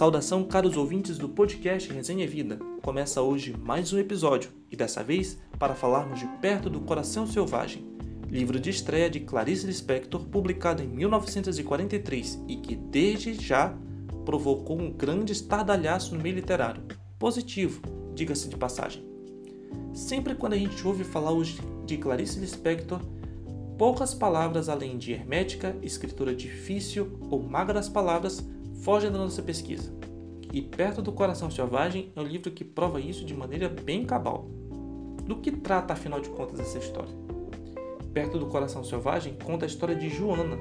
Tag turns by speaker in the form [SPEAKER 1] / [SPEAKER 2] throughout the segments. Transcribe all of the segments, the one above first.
[SPEAKER 1] Saudação, caros ouvintes do podcast Resenha Vida. Começa hoje mais um episódio e dessa vez para falarmos de Perto do Coração Selvagem, livro de estreia de Clarice Lispector, publicado em 1943 e que desde já provocou um grande estardalhaço no meio literário. Positivo, diga-se de passagem. Sempre quando a gente ouve falar hoje de Clarice Lispector, poucas palavras além de hermética, escritura difícil ou magras palavras fogem da nossa pesquisa. E Perto do Coração Selvagem é um livro que prova isso de maneira bem cabal. Do que trata, afinal de contas, essa história? Perto do Coração Selvagem conta a história de Joana,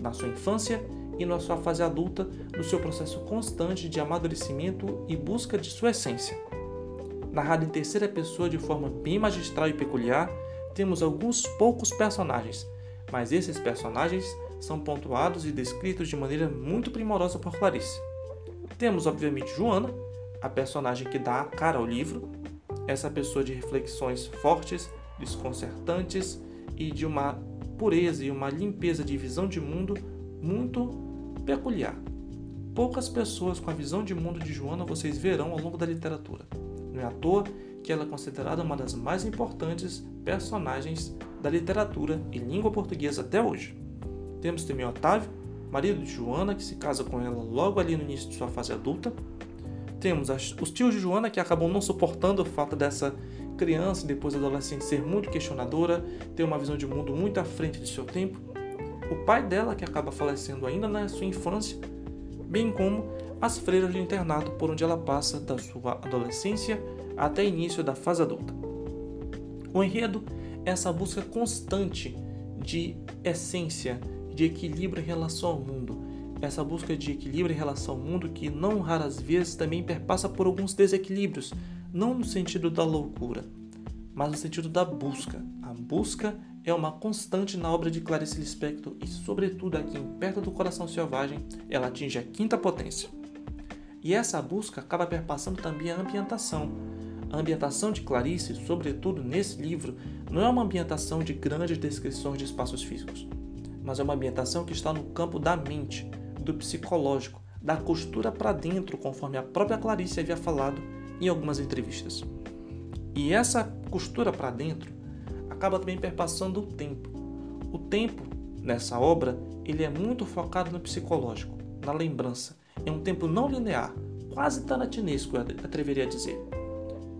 [SPEAKER 1] na sua infância e na sua fase adulta, no seu processo constante de amadurecimento e busca de sua essência. Narrado em terceira pessoa de forma bem magistral e peculiar, temos alguns poucos personagens, mas esses personagens são pontuados e descritos de maneira muito primorosa por Clarice. Temos, obviamente, Joana, a personagem que dá a cara ao livro, essa pessoa de reflexões fortes, desconcertantes e de uma pureza e uma limpeza de visão de mundo muito peculiar. Poucas pessoas com a visão de mundo de Joana vocês verão ao longo da literatura. Não é à toa que ela é considerada uma das mais importantes personagens da literatura em língua portuguesa até hoje. Temos também Otávio, marido de Joana, que se casa com ela logo ali no início de sua fase adulta. Temos os tios de Joana, que acabam não suportando o fato dessa criança depois adolescente ser muito questionadora, ter uma visão de mundo muito à frente de seu tempo. O pai dela, que acaba falecendo ainda na sua infância, bem como as freiras do internato por onde ela passa da sua adolescência até início da fase adulta. O enredo essa busca constante de essência, de equilíbrio em relação ao mundo. Essa busca de equilíbrio em relação ao mundo que não raras vezes também perpassa por alguns desequilíbrios, não no sentido da loucura, mas no sentido da busca. A busca é uma constante na obra de Clarice Lispector e, sobretudo aqui em Perto do Coração Selvagem, ela atinge a quinta potência. E essa busca acaba perpassando também a ambientação. A ambientação de Clarice, sobretudo nesse livro, não é uma ambientação de grandes descrições de espaços físicos mas é uma ambientação que está no campo da mente, do psicológico, da costura para dentro, conforme a própria Clarice havia falado em algumas entrevistas. E essa costura para dentro acaba também perpassando o tempo. O tempo nessa obra ele é muito focado no psicológico, na lembrança. É um tempo não linear, quase tarantinesco, eu atreveria a dizer.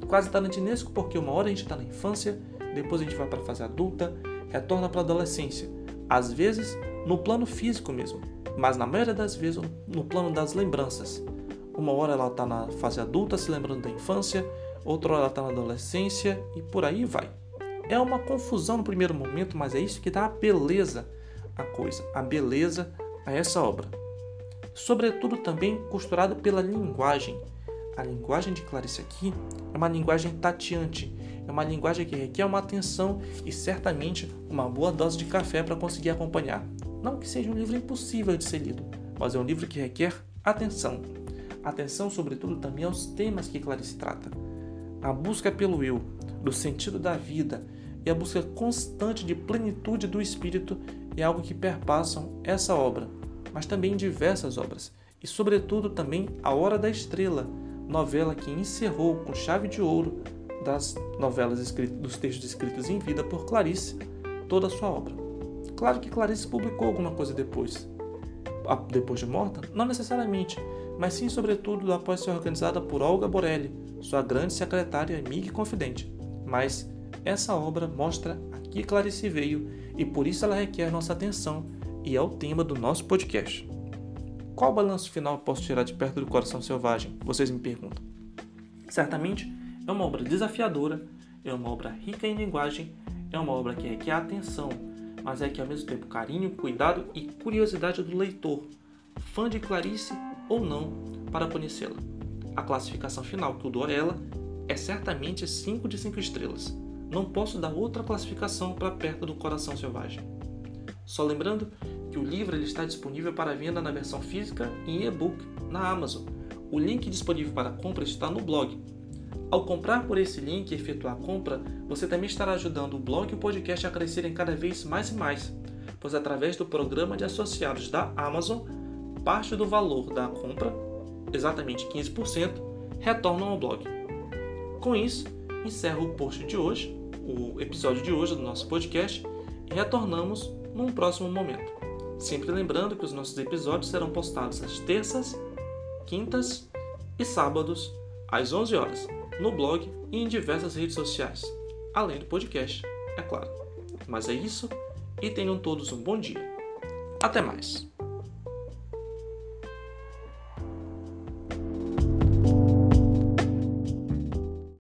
[SPEAKER 1] Quase tarantinesco porque uma hora a gente está na infância, depois a gente vai para a fase adulta, retorna para a adolescência às vezes no plano físico mesmo, mas na maioria das vezes no plano das lembranças. Uma hora ela está na fase adulta, se lembrando da infância, outra hora ela está na adolescência e por aí vai. É uma confusão no primeiro momento, mas é isso que dá a beleza à coisa, a beleza a essa obra. Sobretudo também costurado pela linguagem. A linguagem de Clarice aqui é uma linguagem tateante, é uma linguagem que requer uma atenção e certamente uma boa dose de café para conseguir acompanhar. Não que seja um livro impossível de ser lido, mas é um livro que requer atenção. Atenção, sobretudo, também aos temas que Clarice trata. A busca pelo eu, do sentido da vida e a busca constante de plenitude do espírito é algo que perpassam essa obra, mas também diversas obras, e sobretudo também A Hora da Estrela, novela que encerrou com chave de ouro das novelas escritas, dos textos escritos em vida por Clarice, toda a sua obra. Claro que Clarice publicou alguma coisa depois, depois de morta, não necessariamente, mas sim sobretudo após ser organizada por Olga Borelli, sua grande secretária, amiga e confidente. Mas essa obra mostra a que Clarice veio e por isso ela requer nossa atenção e é o tema do nosso podcast. Qual balanço final posso tirar de perto do coração selvagem? Vocês me perguntam. Certamente é uma obra desafiadora, é uma obra rica em linguagem, é uma obra que requer atenção, mas é que ao mesmo tempo carinho, cuidado e curiosidade do leitor, fã de Clarice ou não, para conhecê-la. A classificação final que eu dou a ela é certamente 5 de 5 estrelas. Não posso dar outra classificação para perto do Coração Selvagem. Só lembrando que o livro ele está disponível para venda na versão física e e-book na Amazon. O link disponível para compra está no blog ao comprar por esse link e efetuar a compra, você também estará ajudando o blog e o podcast a crescerem cada vez mais e mais, pois através do programa de associados da Amazon, parte do valor da compra exatamente 15%, retornam ao blog. Com isso, encerro o post de hoje, o episódio de hoje do nosso podcast, e retornamos num próximo momento. Sempre lembrando que os nossos episódios serão postados às terças, quintas e sábados, às 11 horas, no blog e em diversas redes sociais, além do podcast, é claro. Mas é isso e tenham todos um bom dia. Até mais!